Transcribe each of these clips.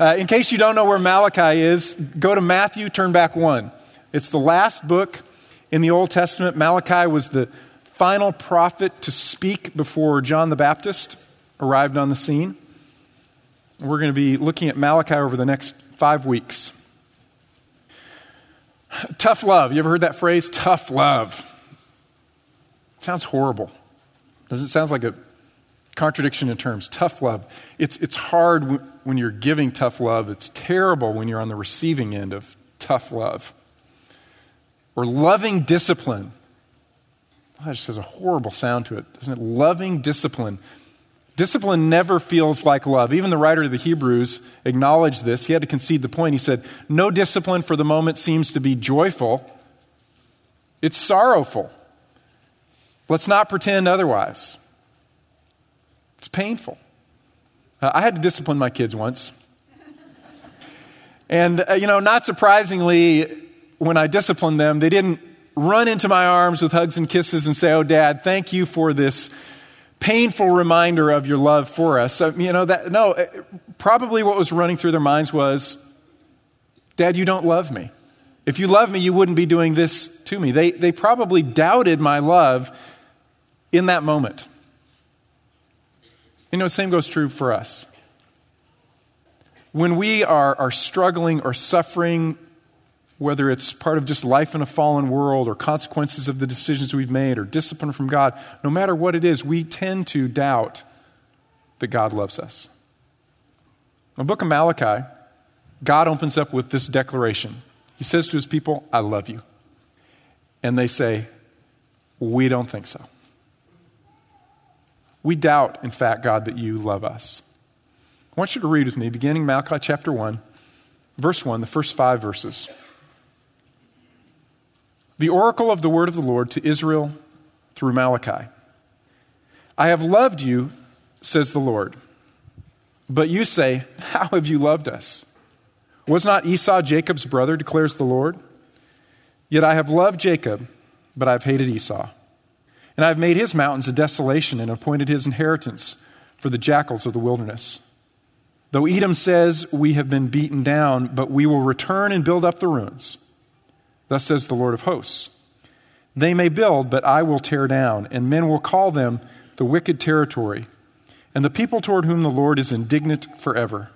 Uh, in case you don't know where Malachi is, go to Matthew, turn back one. It's the last book in the Old Testament. Malachi was the final prophet to speak before John the Baptist arrived on the scene. We're going to be looking at Malachi over the next five weeks. Tough love. You ever heard that phrase? Tough love. It sounds horrible. Doesn't it sound like a contradiction in terms? Tough love. It's, it's hard when you're giving tough love, it's terrible when you're on the receiving end of tough love. Or loving discipline. Ah, oh, that just has a horrible sound to it, doesn't it? Loving discipline. Discipline never feels like love. Even the writer of the Hebrews acknowledged this. He had to concede the point. He said, No discipline for the moment seems to be joyful, it's sorrowful. Let's not pretend otherwise. It's painful. Uh, I had to discipline my kids once. And, uh, you know, not surprisingly, when I disciplined them, they didn't run into my arms with hugs and kisses and say, Oh, Dad, thank you for this painful reminder of your love for us. So, you know, that, no, uh, probably what was running through their minds was, Dad, you don't love me. If you love me, you wouldn't be doing this to me. They, they probably doubted my love in that moment. You know, the same goes true for us. When we are, are struggling or suffering, whether it's part of just life in a fallen world or consequences of the decisions we've made or discipline from God, no matter what it is, we tend to doubt that God loves us. In the book of Malachi, God opens up with this declaration. He says to his people, I love you. And they say, We don't think so. We doubt, in fact, God, that you love us. I want you to read with me, beginning Malachi chapter 1, verse 1, the first five verses. The oracle of the word of the Lord to Israel through Malachi. I have loved you, says the Lord. But you say, How have you loved us? Was not Esau Jacob's brother, declares the Lord? Yet I have loved Jacob, but I have hated Esau. And I have made his mountains a desolation and appointed his inheritance for the jackals of the wilderness. Though Edom says, We have been beaten down, but we will return and build up the ruins. Thus says the Lord of hosts. They may build, but I will tear down, and men will call them the wicked territory, and the people toward whom the Lord is indignant forever.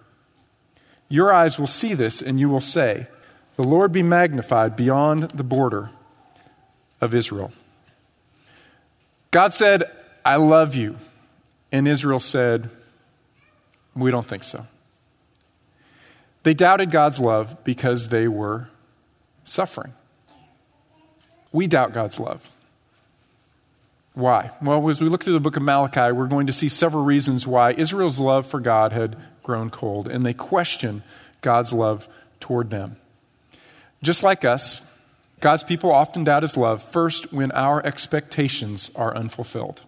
Your eyes will see this, and you will say, The Lord be magnified beyond the border of Israel. God said, I love you. And Israel said, We don't think so. They doubted God's love because they were suffering. We doubt God's love. Why? Well, as we look through the book of Malachi, we're going to see several reasons why Israel's love for God had grown cold, and they question God's love toward them. Just like us, God's people often doubt his love first when our expectations are unfulfilled.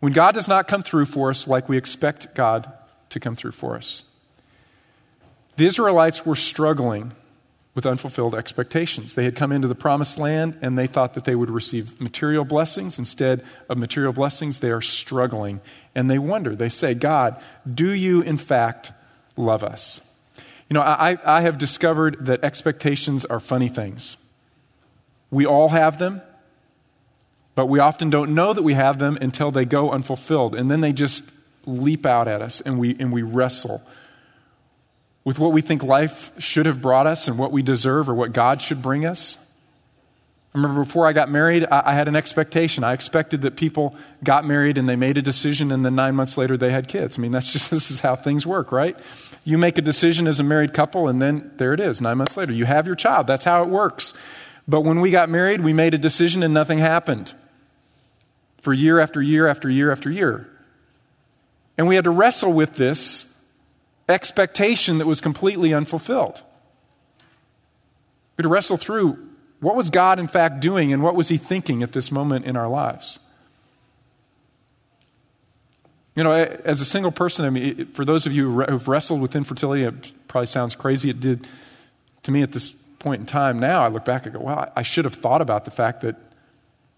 When God does not come through for us like we expect God to come through for us. The Israelites were struggling with unfulfilled expectations. They had come into the promised land and they thought that they would receive material blessings. Instead of material blessings, they are struggling and they wonder. They say, God, do you in fact love us? You know, I, I have discovered that expectations are funny things. We all have them, but we often don't know that we have them until they go unfulfilled. And then they just leap out at us and we, and we wrestle with what we think life should have brought us and what we deserve or what God should bring us. I remember before I got married, I, I had an expectation. I expected that people got married and they made a decision, and then nine months later they had kids. I mean, that's just this is how things work, right? You make a decision as a married couple, and then there it is, nine months later. You have your child. That's how it works. But when we got married, we made a decision and nothing happened for year after year after year after year. And we had to wrestle with this expectation that was completely unfulfilled. We had to wrestle through what was God, in fact, doing and what was He thinking at this moment in our lives. You know, as a single person, I mean, for those of you who've wrestled with infertility, it probably sounds crazy. It did to me at this point in time. Now I look back and go, wow, I should have thought about the fact that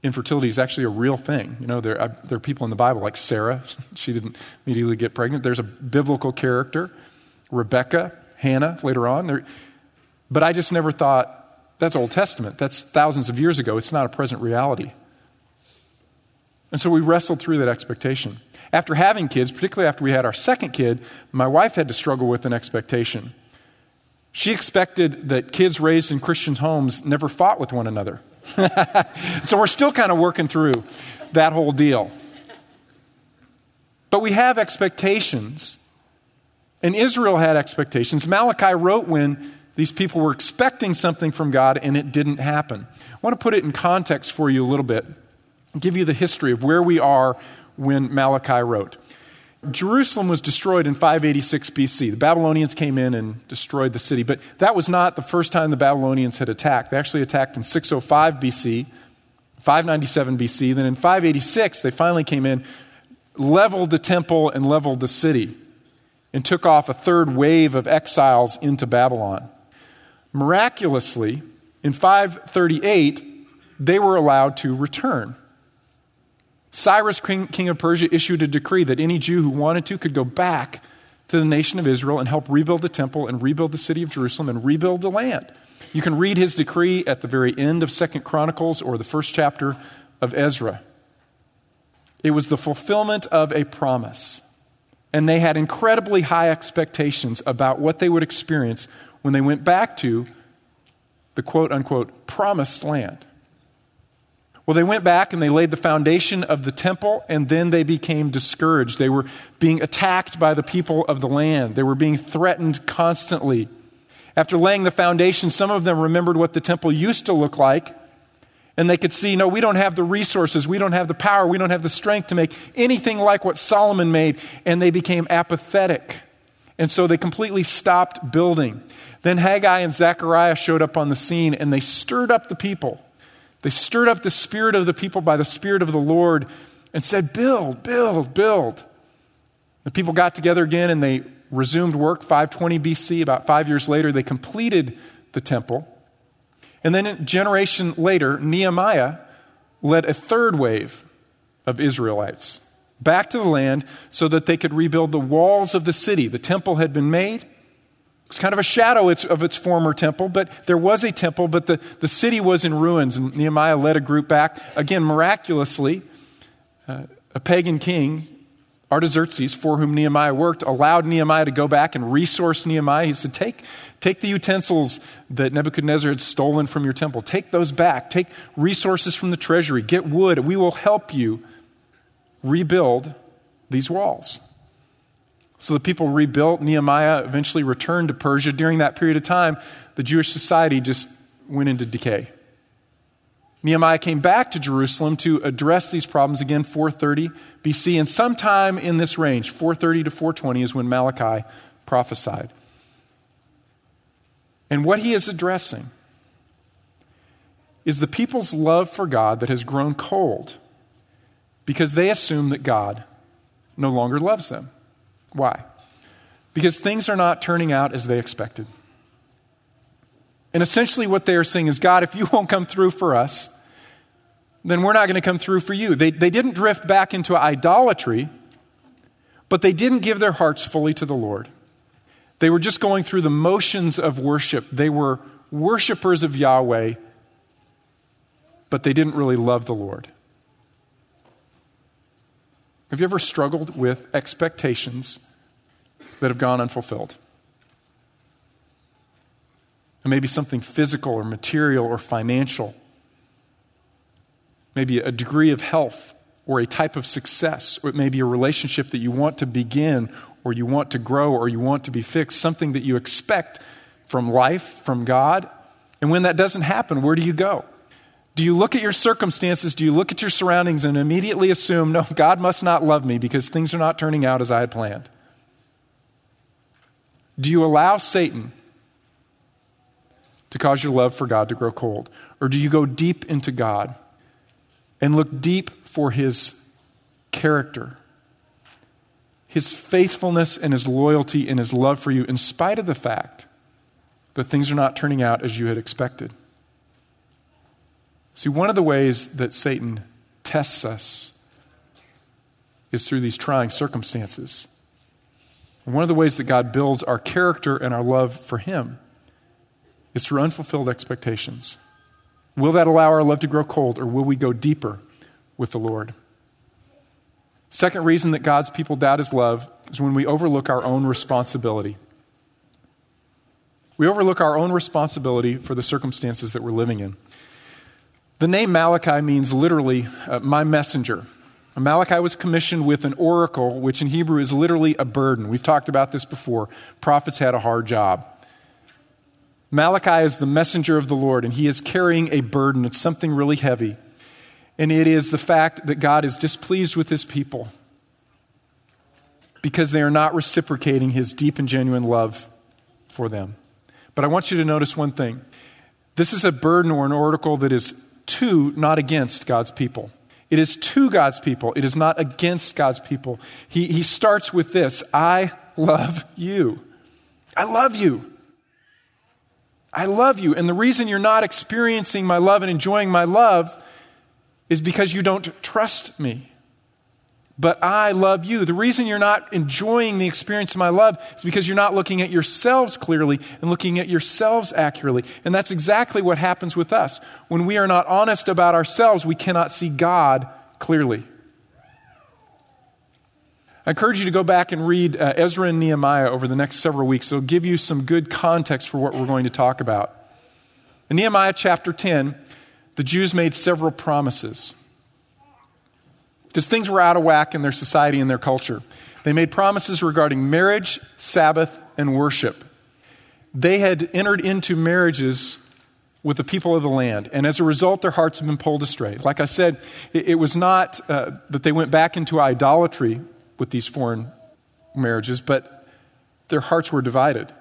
infertility is actually a real thing. You know, there, I, there are people in the Bible like Sarah. she didn't immediately get pregnant. There's a biblical character Rebecca, Hannah later on. There, but I just never thought, that's Old Testament. That's thousands of years ago. It's not a present reality. And so we wrestled through that expectation. After having kids, particularly after we had our second kid, my wife had to struggle with an expectation. She expected that kids raised in Christian homes never fought with one another. so we're still kind of working through that whole deal. But we have expectations. And Israel had expectations. Malachi wrote when these people were expecting something from God and it didn't happen. I want to put it in context for you a little bit, give you the history of where we are when Malachi wrote. Jerusalem was destroyed in 586 BC. The Babylonians came in and destroyed the city, but that was not the first time the Babylonians had attacked. They actually attacked in 605 BC, 597 BC. Then in 586, they finally came in, leveled the temple, and leveled the city, and took off a third wave of exiles into Babylon. Miraculously, in 538, they were allowed to return. Cyrus, king of Persia, issued a decree that any Jew who wanted to could go back to the nation of Israel and help rebuild the temple and rebuild the city of Jerusalem and rebuild the land. You can read his decree at the very end of Second Chronicles or the first chapter of Ezra. It was the fulfillment of a promise. And they had incredibly high expectations about what they would experience when they went back to the quote unquote promised land. Well, they went back and they laid the foundation of the temple, and then they became discouraged. They were being attacked by the people of the land, they were being threatened constantly. After laying the foundation, some of them remembered what the temple used to look like, and they could see no, we don't have the resources, we don't have the power, we don't have the strength to make anything like what Solomon made, and they became apathetic. And so they completely stopped building. Then Haggai and Zechariah showed up on the scene, and they stirred up the people. They stirred up the spirit of the people by the Spirit of the Lord and said, Build, build, build. The people got together again and they resumed work 520 BC. About five years later, they completed the temple. And then a generation later, Nehemiah led a third wave of Israelites back to the land so that they could rebuild the walls of the city. The temple had been made, it's kind of a shadow of its former temple, but there was a temple, but the, the city was in ruins. And Nehemiah led a group back. Again, miraculously, uh, a pagan king, Artaxerxes, for whom Nehemiah worked, allowed Nehemiah to go back and resource Nehemiah. He said, Take, take the utensils that Nebuchadnezzar had stolen from your temple, take those back, take resources from the treasury, get wood. We will help you rebuild these walls. So the people rebuilt. Nehemiah eventually returned to Persia. During that period of time, the Jewish society just went into decay. Nehemiah came back to Jerusalem to address these problems again, 430 BC, and sometime in this range, 430 to 420, is when Malachi prophesied. And what he is addressing is the people's love for God that has grown cold because they assume that God no longer loves them. Why? Because things are not turning out as they expected. And essentially, what they are saying is God, if you won't come through for us, then we're not going to come through for you. They, they didn't drift back into idolatry, but they didn't give their hearts fully to the Lord. They were just going through the motions of worship. They were worshipers of Yahweh, but they didn't really love the Lord. Have you ever struggled with expectations that have gone unfulfilled? And maybe something physical or material or financial. Maybe a degree of health or a type of success, or it may be a relationship that you want to begin or you want to grow or you want to be fixed, something that you expect from life, from God. And when that doesn't happen, where do you go? Do you look at your circumstances? Do you look at your surroundings and immediately assume, no, God must not love me because things are not turning out as I had planned? Do you allow Satan to cause your love for God to grow cold? Or do you go deep into God and look deep for his character, his faithfulness and his loyalty and his love for you, in spite of the fact that things are not turning out as you had expected? See, one of the ways that Satan tests us is through these trying circumstances. And one of the ways that God builds our character and our love for Him is through unfulfilled expectations. Will that allow our love to grow cold, or will we go deeper with the Lord? Second reason that God's people doubt His love is when we overlook our own responsibility. We overlook our own responsibility for the circumstances that we're living in. The name Malachi means literally, uh, my messenger. Malachi was commissioned with an oracle, which in Hebrew is literally a burden. We've talked about this before. Prophets had a hard job. Malachi is the messenger of the Lord, and he is carrying a burden. It's something really heavy. And it is the fact that God is displeased with his people because they are not reciprocating his deep and genuine love for them. But I want you to notice one thing this is a burden or an oracle that is to, not against God's people. It is to God's people, it is not against God's people. He, he starts with this I love you. I love you. I love you. And the reason you're not experiencing my love and enjoying my love is because you don't trust me. But I love you. The reason you're not enjoying the experience of my love is because you're not looking at yourselves clearly and looking at yourselves accurately. And that's exactly what happens with us. When we are not honest about ourselves, we cannot see God clearly. I encourage you to go back and read uh, Ezra and Nehemiah over the next several weeks. It'll give you some good context for what we're going to talk about. In Nehemiah chapter 10, the Jews made several promises because things were out of whack in their society and their culture. They made promises regarding marriage, Sabbath, and worship. They had entered into marriages with the people of the land, and as a result, their hearts have been pulled astray. Like I said, it, it was not uh, that they went back into idolatry with these foreign marriages, but their hearts were divided.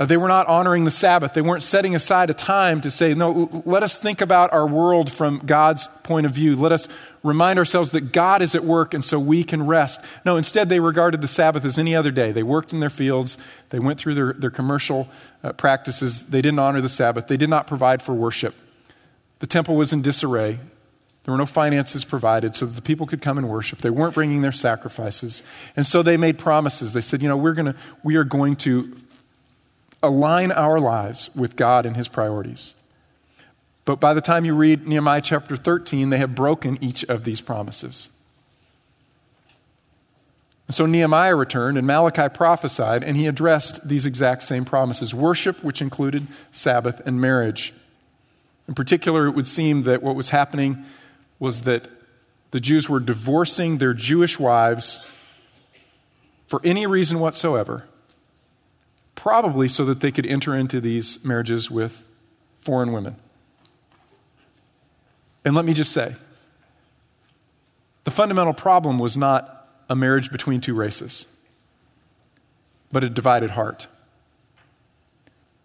Uh, they were not honoring the Sabbath. They weren't setting aside a time to say, no, let us think about our world from God's point of view. Let us remind ourselves that God is at work and so we can rest. No, instead, they regarded the Sabbath as any other day. They worked in their fields, they went through their, their commercial uh, practices. They didn't honor the Sabbath, they did not provide for worship. The temple was in disarray. There were no finances provided so that the people could come and worship. They weren't bringing their sacrifices. And so they made promises. They said, you know, we're to, we are going to align our lives with God and His priorities. But by the time you read Nehemiah chapter 13, they have broken each of these promises. So Nehemiah returned, and Malachi prophesied, and he addressed these exact same promises worship, which included Sabbath and marriage. In particular, it would seem that what was happening was that the Jews were divorcing their Jewish wives for any reason whatsoever probably so that they could enter into these marriages with foreign women. And let me just say the fundamental problem was not a marriage between two races, but a divided heart.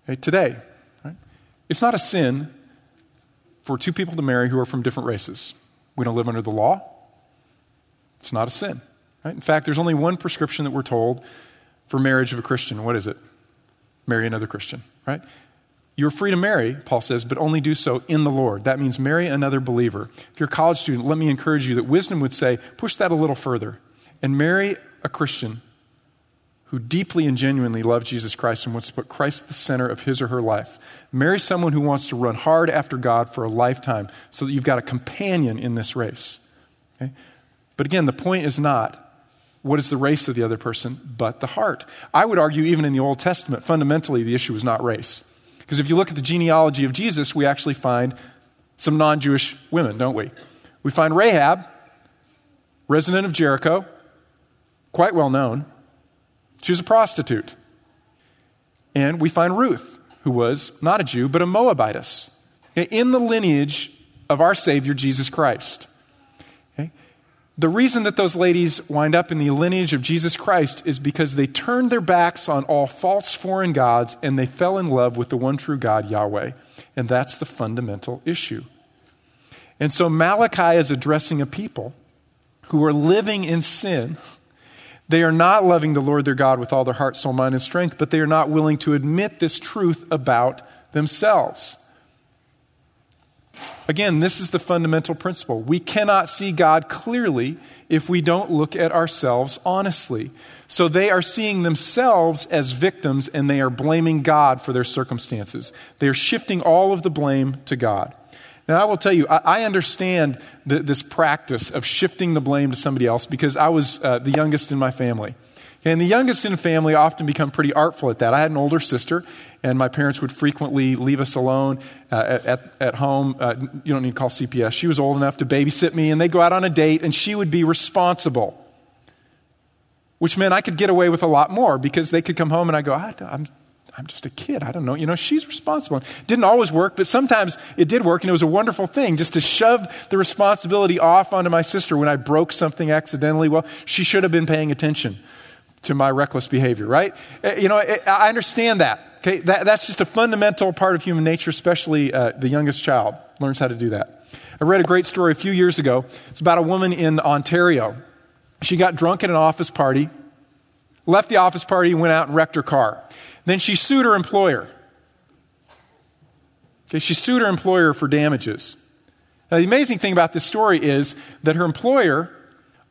Okay, today, right, it's not a sin for two people to marry who are from different races. We don't live under the law. It's not a sin. Right? In fact, there's only one prescription that we're told for marriage of a Christian. What is it? Marry another Christian, right? You're free to marry, Paul says, but only do so in the Lord. That means marry another believer. If you're a college student, let me encourage you that wisdom would say, push that a little further and marry a Christian who deeply and genuinely loves Jesus Christ and wants to put Christ at the center of his or her life. Marry someone who wants to run hard after God for a lifetime so that you've got a companion in this race. Okay? But again, the point is not what is the race of the other person but the heart? I would argue, even in the Old Testament, fundamentally the issue is not race. Because if you look at the genealogy of Jesus, we actually find some non Jewish women, don't we? We find Rahab, resident of Jericho, quite well known. She was a prostitute. And we find Ruth, who was not a Jew, but a Moabitess, in the lineage of our Savior, Jesus Christ. The reason that those ladies wind up in the lineage of Jesus Christ is because they turned their backs on all false foreign gods and they fell in love with the one true God, Yahweh. And that's the fundamental issue. And so Malachi is addressing a people who are living in sin. They are not loving the Lord their God with all their heart, soul, mind, and strength, but they are not willing to admit this truth about themselves. Again, this is the fundamental principle. We cannot see God clearly if we don't look at ourselves honestly. So they are seeing themselves as victims and they are blaming God for their circumstances. They are shifting all of the blame to God. Now, I will tell you, I, understand the, this practice of shifting the blame to somebody else because I was uh, the youngest in my family. And the youngest in the family often become pretty artful at that. I had an older sister, and my parents would frequently leave us alone uh, at, at home. Uh, you don't need to call CPS. She was old enough to babysit me, and they'd go out on a date, and she would be responsible. Which meant I could get away with a lot more because they could come home and I go, I, I'm, I'm just a kid. I don't know. You know, she's responsible. Didn't always work, but sometimes it did work, and it was a wonderful thing just to shove the responsibility off onto my sister when I broke something accidentally. Well, she should have been paying attention to my reckless behavior, right? Eh, you know, I understand that. Okay, that, that's just a fundamental part of human nature, especially uh, the youngest child learns how to do that. I read a great story a few years ago. It's about a woman in Ontario. She got drunk at an office party, left the office party, went out and wrecked her car. Then she sued her employer. Okay, she sued her employer for damages. Now, the amazing thing about this story is that her employer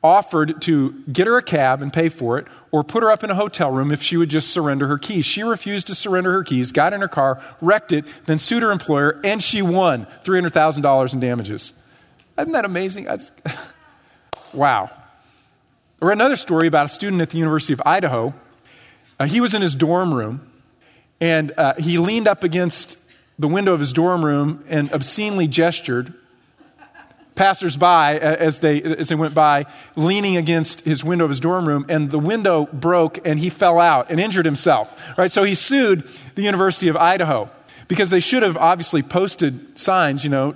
offered to get her a cab and pay for it or put her up in a hotel room if she would just surrender her keys. She refused to surrender her keys, got in her car, wrecked it, then sued her employer, and she won $300,000 in damages. Isn't that amazing? Just, wow. Read another story about a student at the University of Idaho. Uh, he was in his dorm room, and uh, he leaned up against the window of his dorm room and obscenely gestured passersby uh, as they, as they went by, leaning against his window of his dorm room, and the window broke and he fell out and injured himself. Right? So he sued the University of Idaho because they should have obviously posted signs, you know,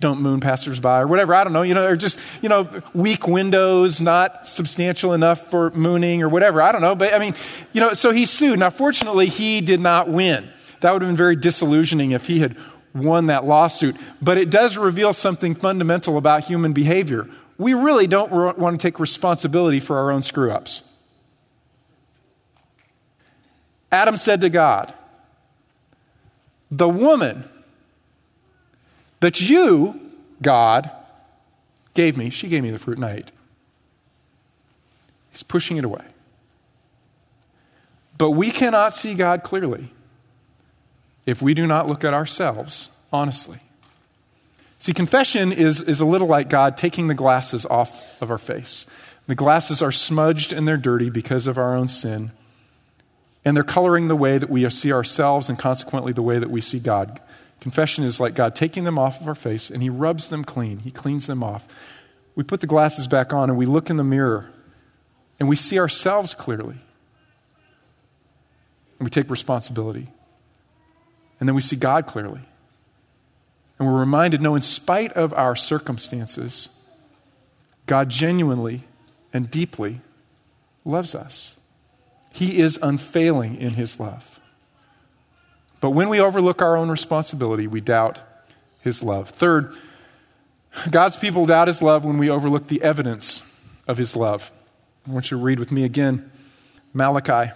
don't moon passersby or whatever. I don't know, you know, or just, you know, weak windows, not substantial enough for mooning or whatever. I don't know. But I mean, you know, so he sued. Now, fortunately, he did not win. That would have been very disillusioning if he had won that lawsuit. But it does reveal something fundamental about human behavior. We really don't want to take responsibility for our own screw ups. Adam said to God, The woman that you, God, gave me, she gave me the fruit and I ate. He's pushing it away. But we cannot see God clearly if we do not look at ourselves honestly. See, confession is, is a little like God taking the glasses off of our face. The glasses are smudged and they're dirty because of our own sin, and they're coloring the way that we see ourselves and consequently the way that we see God. Confession is like God taking them off of our face and He rubs them clean, He cleans them off. We put the glasses back on and we look in the mirror and we see ourselves clearly. And we take responsibility. And then we see God clearly. And we're reminded no, in spite of our circumstances, God genuinely and deeply loves us. He is unfailing in his love. But when we overlook our own responsibility, we doubt his love. Third, God's people doubt his love when we overlook the evidence of his love. I want you to read with me again Malachi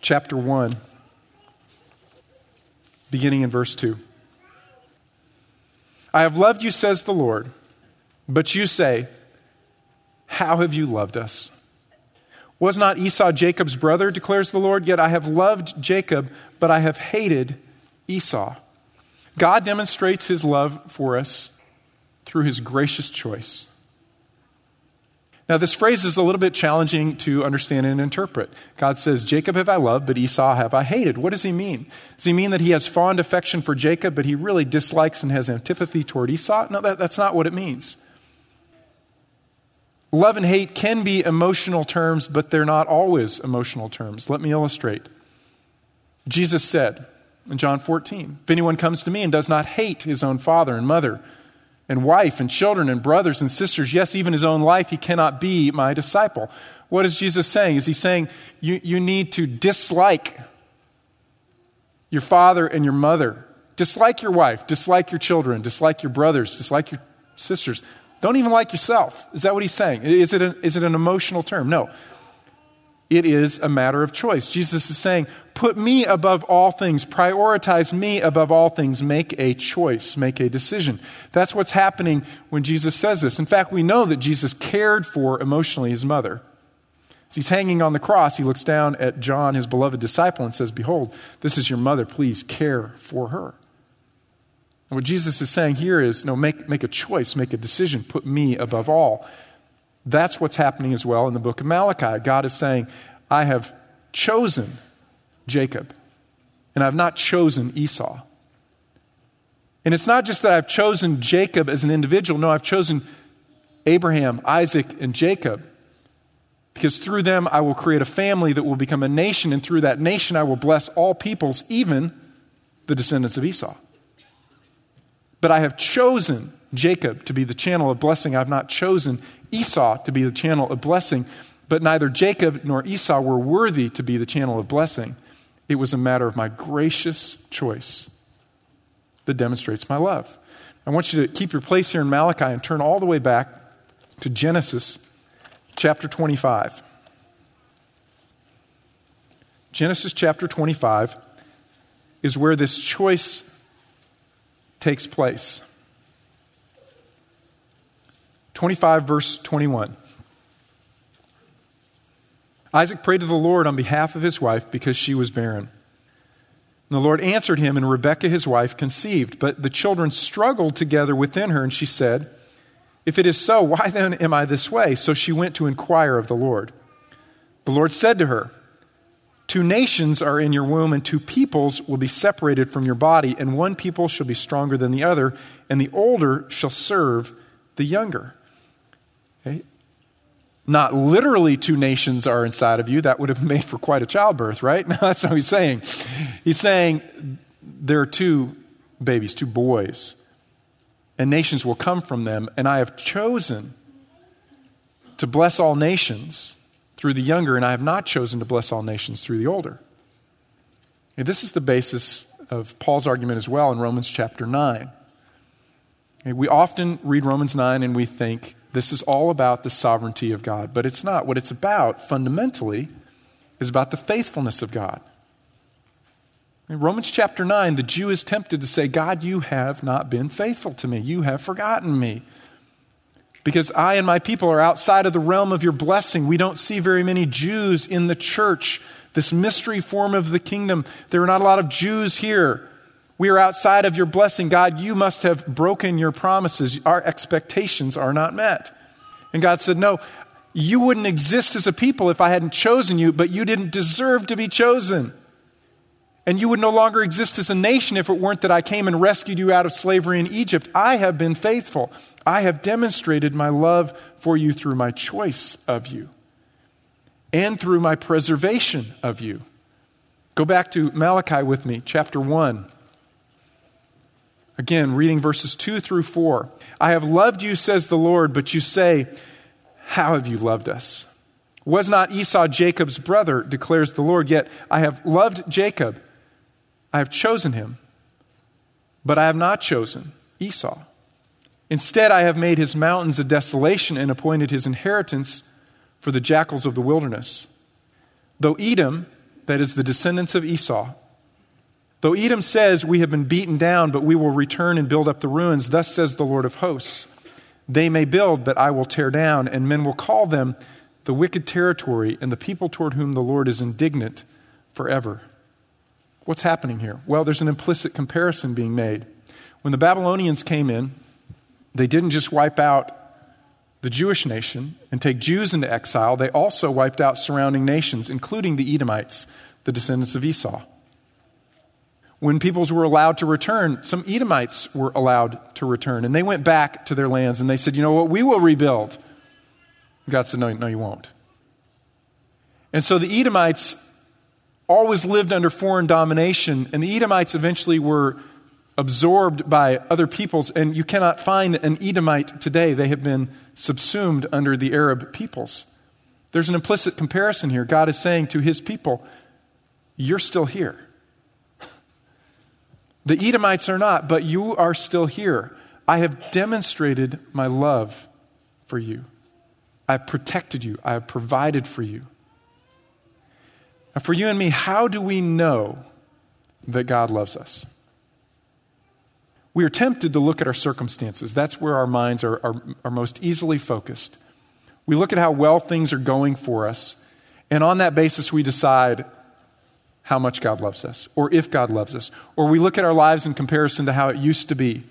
chapter 1 beginning in verse 2. I have loved you, says the Lord, but you say, How have you loved us? Was not Esau Jacob's brother, declares the Lord? Yet I have loved Jacob, but I have hated Esau. God demonstrates his love for us through his gracious choice. Now, this phrase is a little bit challenging to understand and interpret. God says, Jacob have I loved, but Esau have I hated. What does he mean? Does he mean that he has fond affection for Jacob, but he really dislikes and has antipathy toward Esau? No, that, that's not what it means. Love and hate can be emotional terms, but they're not always emotional terms. Let me illustrate. Jesus said in John 14, If anyone comes to me and does not hate his own father and mother, and wife and children and brothers and sisters, yes, even his own life, he cannot be my disciple. What is Jesus saying? Is he saying you, you need to dislike your father and your mother? Dislike your wife, dislike your children, dislike your brothers, dislike your sisters. Don't even like yourself. Is that what he's saying? Is it, is it an emotional term? No. It is a matter of choice. Jesus is saying, Put me above all things, prioritize me above all things, make a choice, make a decision. That's what's happening when Jesus says this. In fact, we know that Jesus cared for emotionally his mother. As he's hanging on the cross, he looks down at John, his beloved disciple, and says, Behold, this is your mother. Please care for her. And what Jesus is saying here is no, make, make a choice, make a decision, put me above all. That's what's happening as well in the book of Malachi. God is saying, I have chosen Jacob, and I've not chosen Esau. And it's not just that I've chosen Jacob as an individual, no, I've chosen Abraham, Isaac, and Jacob. Because through them I will create a family that will become a nation, and through that nation I will bless all peoples, even the descendants of Esau. But I have chosen Jacob to be the channel of blessing. I've not chosen Esau to be the channel of blessing. But neither Jacob nor Esau were worthy to be the channel of blessing. It was a matter of my gracious choice that demonstrates my love. I want you to keep your place here in Malachi and turn all the way back to Genesis chapter 25. Genesis chapter 25 is where this choice takes place. 25, verse 21. Isaac prayed to the Lord on behalf of his wife because she was barren. And the Lord answered him, and Rebekah, his wife, conceived. But the children struggled together within her, and she said, If it is so, why then am I this way? So she went to inquire of the Lord. The Lord said to her, Two nations are in your womb, and two peoples will be separated from your body, and one people shall be stronger than the other, and the older shall serve the younger. Not literally two nations are inside of you. That would have made for quite a childbirth, right? No, that's not what he's saying. He's saying there are two babies, two boys, and nations will come from them, and I have chosen to bless all nations through the younger, and I have not chosen to bless all nations through the older. And this is the basis of Paul's argument as well in Romans chapter 9. We often read Romans 9 and we think, this is all about the sovereignty of God, but it's not. What it's about, fundamentally, is about the faithfulness of God. In Romans chapter 9, the Jew is tempted to say, God, you have not been faithful to me. You have forgotten me. Because I and my people are outside of the realm of your blessing. We don't see very many Jews in the church, this mystery form of the kingdom. There are not a lot of Jews here. We are outside of your blessing. God, you must have broken your promises. Our expectations are not met. And God said, No, you wouldn't exist as a people if I hadn't chosen you, but you didn't deserve to be chosen. And you would no longer exist as a nation if it weren't that I came and rescued you out of slavery in Egypt. I have been faithful. I have demonstrated my love for you through my choice of you and through my preservation of you. Go back to Malachi with me, chapter 1. Again, reading verses 2 through 4. I have loved you, says the Lord, but you say, How have you loved us? Was not Esau Jacob's brother, declares the Lord, yet I have loved Jacob. I have chosen him, but I have not chosen Esau. Instead, I have made his mountains a desolation and appointed his inheritance for the jackals of the wilderness. Though Edom, that is the descendants of Esau, Though Edom says, We have been beaten down, but we will return and build up the ruins, thus says the Lord of hosts. They may build, but I will tear down, and men will call them the wicked territory and the people toward whom the Lord is indignant forever. What's happening here? Well, there's an implicit comparison being made. When the Babylonians came in, they didn't just wipe out the Jewish nation and take Jews into exile, they also wiped out surrounding nations, including the Edomites, the descendants of Esau. When peoples were allowed to return, some Edomites were allowed to return, and they went back to their lands and they said, You know what? We will rebuild. God said, No, no, you won't. And so the Edomites always lived under foreign domination, and the Edomites eventually were absorbed by other peoples, and you cannot find an Edomite today. They have been subsumed under the Arab peoples. There's an implicit comparison here. God is saying to his people, You're still here. The Edomites are not, but you are still here. I have demonstrated my love for you. I have protected you. I have provided for you. Now, for you and me, how do we know that God loves us? We are tempted to look at our circumstances. That's where our minds are, are, are most easily focused. We look at how well things are going for us, and on that basis, we decide how much God loves us, or if God loves us. Or we look at our lives in comparison to how it used to be.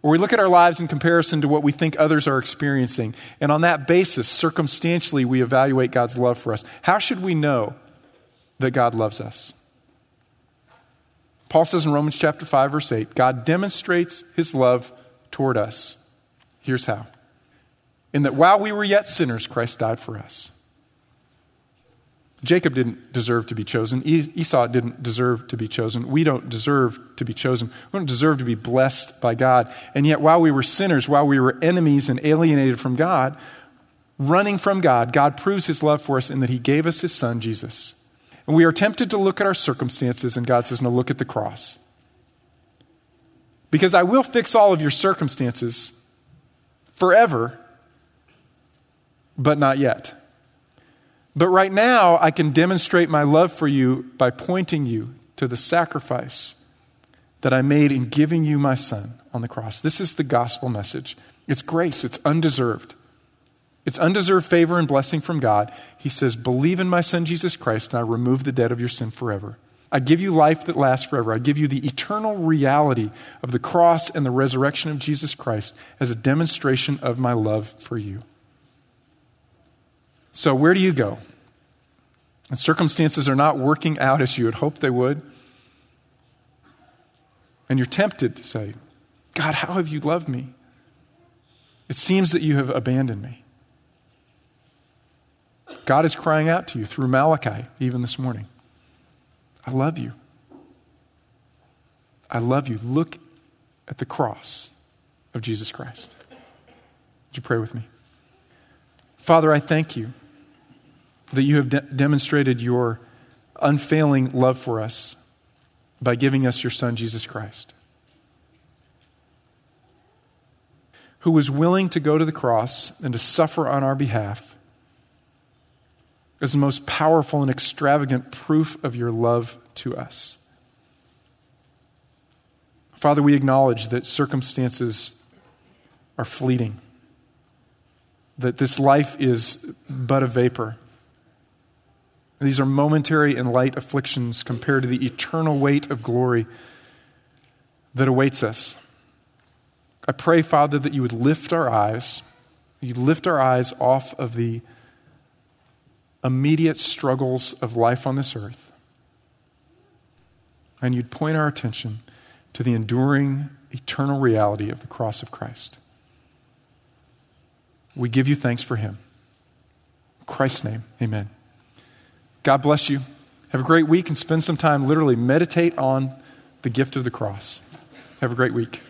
Or we look at our lives in comparison to what we think others are experiencing. And on that basis, circumstantially, we evaluate God's love for us. How should we know that God loves us? Paul says in Romans chapter 5 verse 8, God demonstrates his love toward us. Here's how. In that while we were yet sinners, Christ died for us. Jacob didn't deserve to be chosen. Esau didn't deserve to be chosen. We don't deserve to be chosen. We don't deserve to be blessed by God. And yet, while we were sinners, while we were enemies and alienated from God, running from God, God proves his love for us in that he gave us his son, Jesus. And we are tempted to look at our circumstances, and God says, No, look at the cross. Because I will fix all of your circumstances forever, but not yet. But right now, I can demonstrate my love for you by pointing you to the sacrifice that I made in giving you my son on the cross. This is the gospel message. It's grace, it's undeserved. It's undeserved favor and blessing from God. He says, Believe in my Son Jesus Christ, and I remove the debt of your sin forever. I give you life that lasts forever. I give you the eternal reality of the cross and the resurrection of Jesus Christ as a demonstration of my love for you. So, where do you go? And circumstances are not working out as you had hoped they would. And you're tempted to say, God, how have you loved me? It seems that you have abandoned me. God is crying out to you through Malachi, even this morning. I love you. I love you. Look at the cross of Jesus Christ. Would you pray with me? Father, I thank you that you have de- demonstrated your unfailing love for us by giving us your Son, Jesus Christ, who was willing to go to the cross and to suffer on our behalf as the most powerful and extravagant proof of your love to us. Father, we acknowledge that circumstances are fleeting, that this life is but a vapor. These are momentary and light afflictions compared to the eternal weight of glory that awaits us. I pray, Father, that you would lift our eyes, you lift our eyes off of the immediate struggles of life on this earth. And you'd point our attention to the enduring, eternal reality of the cross of Christ. We give you thanks for him. In Christ's name, amen. God bless you. Have a great week and spend some time literally meditate on the gift of the cross. Have a great week.